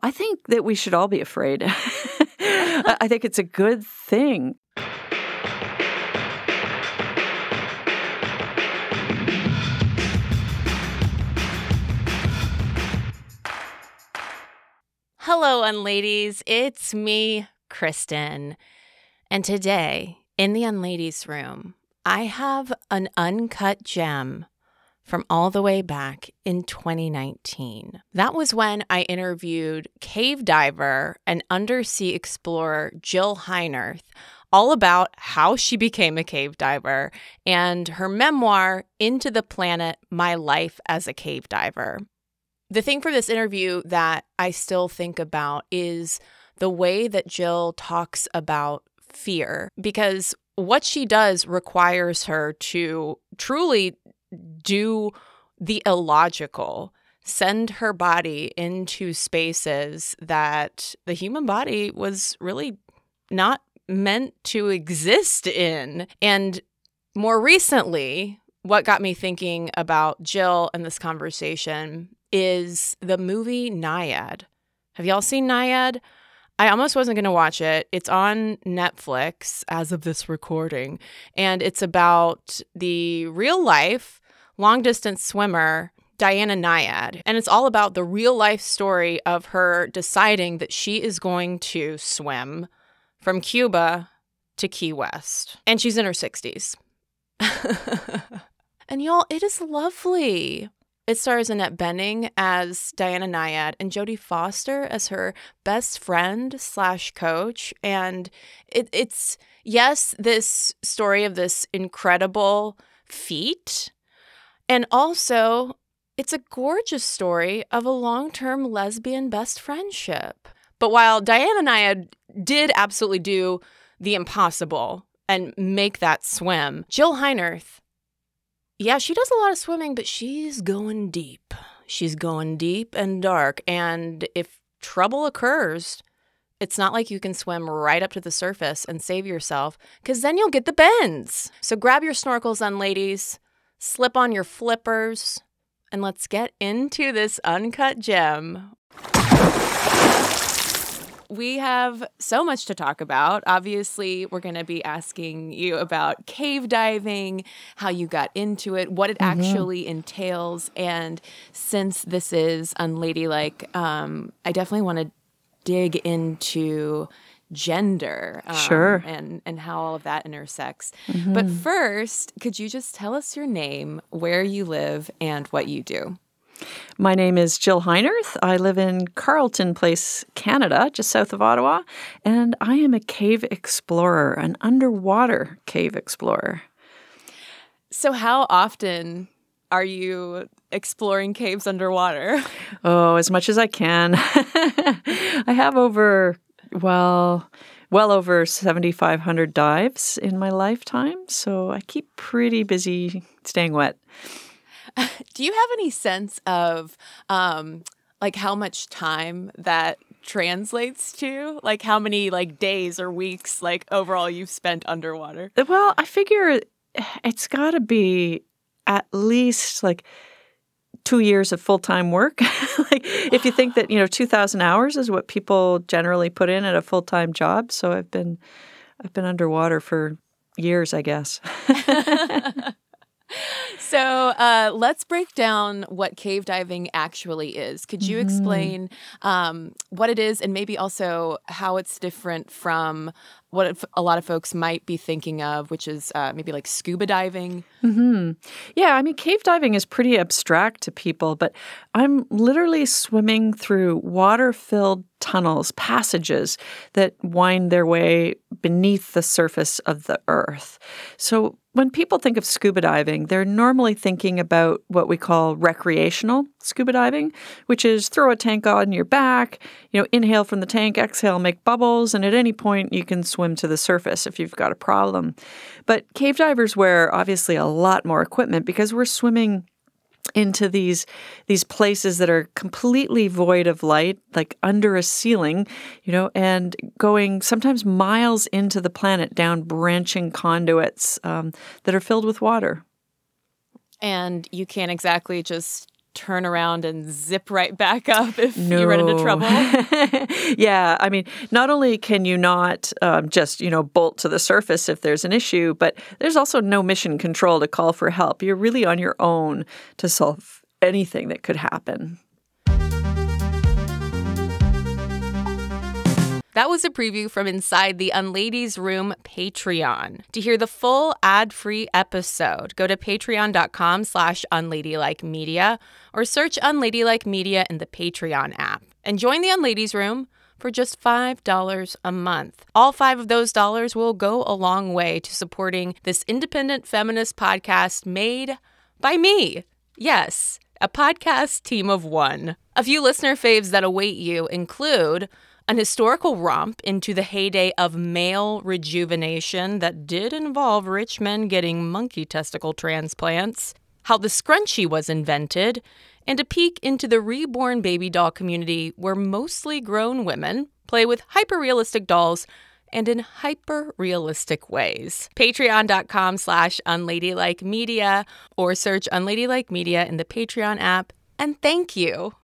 I think that we should all be afraid. I think it's a good thing. Hello, Unladies. It's me, Kristen. And today, in the Unladies room, I have an uncut gem from all the way back in 2019. That was when I interviewed cave diver and undersea explorer Jill Heinerth all about how she became a cave diver and her memoir, Into the Planet My Life as a Cave Diver. The thing for this interview that I still think about is the way that Jill talks about fear, because what she does requires her to truly do the illogical, send her body into spaces that the human body was really not meant to exist in. And more recently, what got me thinking about Jill and this conversation is the movie Nyad. Have y'all seen Nyad? I almost wasn't going to watch it. It's on Netflix as of this recording, and it's about the real life long distance swimmer Diana Nyad. And it's all about the real life story of her deciding that she is going to swim from Cuba to Key West. And she's in her 60s. and y'all, it is lovely. It stars Annette Bening as Diana Nyad and Jodie Foster as her best friend slash coach. And it, it's, yes, this story of this incredible feat. And also, it's a gorgeous story of a long term lesbian best friendship. But while Diana Nyad did absolutely do the impossible and make that swim, Jill Heinerth yeah, she does a lot of swimming, but she's going deep. She's going deep and dark. And if trouble occurs, it's not like you can swim right up to the surface and save yourself, because then you'll get the bends. So grab your snorkels on, ladies, slip on your flippers, and let's get into this uncut gem we have so much to talk about. Obviously, we're going to be asking you about cave diving, how you got into it, what it mm-hmm. actually entails. And since this is unladylike, um, I definitely want to dig into gender um, sure and and how all of that intersects mm-hmm. but first could you just tell us your name where you live and what you do my name is Jill Heinerth. I live in Carleton Place, Canada, just south of Ottawa, and I am a cave explorer, an underwater cave explorer. So, how often are you exploring caves underwater? Oh, as much as I can. I have over, well, well over 7,500 dives in my lifetime, so I keep pretty busy staying wet. Do you have any sense of um, like how much time that translates to? Like how many like days or weeks like overall you've spent underwater? Well, I figure it's got to be at least like two years of full time work. like if you think that you know two thousand hours is what people generally put in at a full time job, so I've been I've been underwater for years, I guess. so uh, let's break down what cave diving actually is. Could you mm-hmm. explain um, what it is and maybe also how it's different from what a lot of folks might be thinking of, which is uh, maybe like scuba diving? Mm-hmm. Yeah, I mean, cave diving is pretty abstract to people, but I'm literally swimming through water filled tunnels, passages that wind their way beneath the surface of the earth. So when people think of scuba diving, they're normally thinking about what we call recreational scuba diving, which is throw a tank on your back, you know, inhale from the tank, exhale, make bubbles, and at any point you can swim to the surface if you've got a problem. But cave divers wear obviously a lot more equipment because we're swimming into these these places that are completely void of light like under a ceiling you know and going sometimes miles into the planet down branching conduits um, that are filled with water. And you can't exactly just turn around and zip right back up if no. you run into trouble? yeah, I mean, not only can you not um, just you know bolt to the surface if there's an issue, but there's also no mission control to call for help. You're really on your own to solve anything that could happen. That was a preview from inside the Unladies Room Patreon. To hear the full ad-free episode, go to patreon.com slash unladylikemedia or search Unladylike Media in the Patreon app and join the Unladies Room for just $5 a month. All five of those dollars will go a long way to supporting this independent feminist podcast made by me. Yes, a podcast team of one. A few listener faves that await you include an historical romp into the heyday of male rejuvenation that did involve rich men getting monkey testicle transplants, how the scrunchie was invented, and a peek into the reborn baby doll community where mostly grown women play with hyper-realistic dolls and in hyper-realistic ways. Patreon.com slash unladylike media or search unladylike media in the Patreon app. And thank you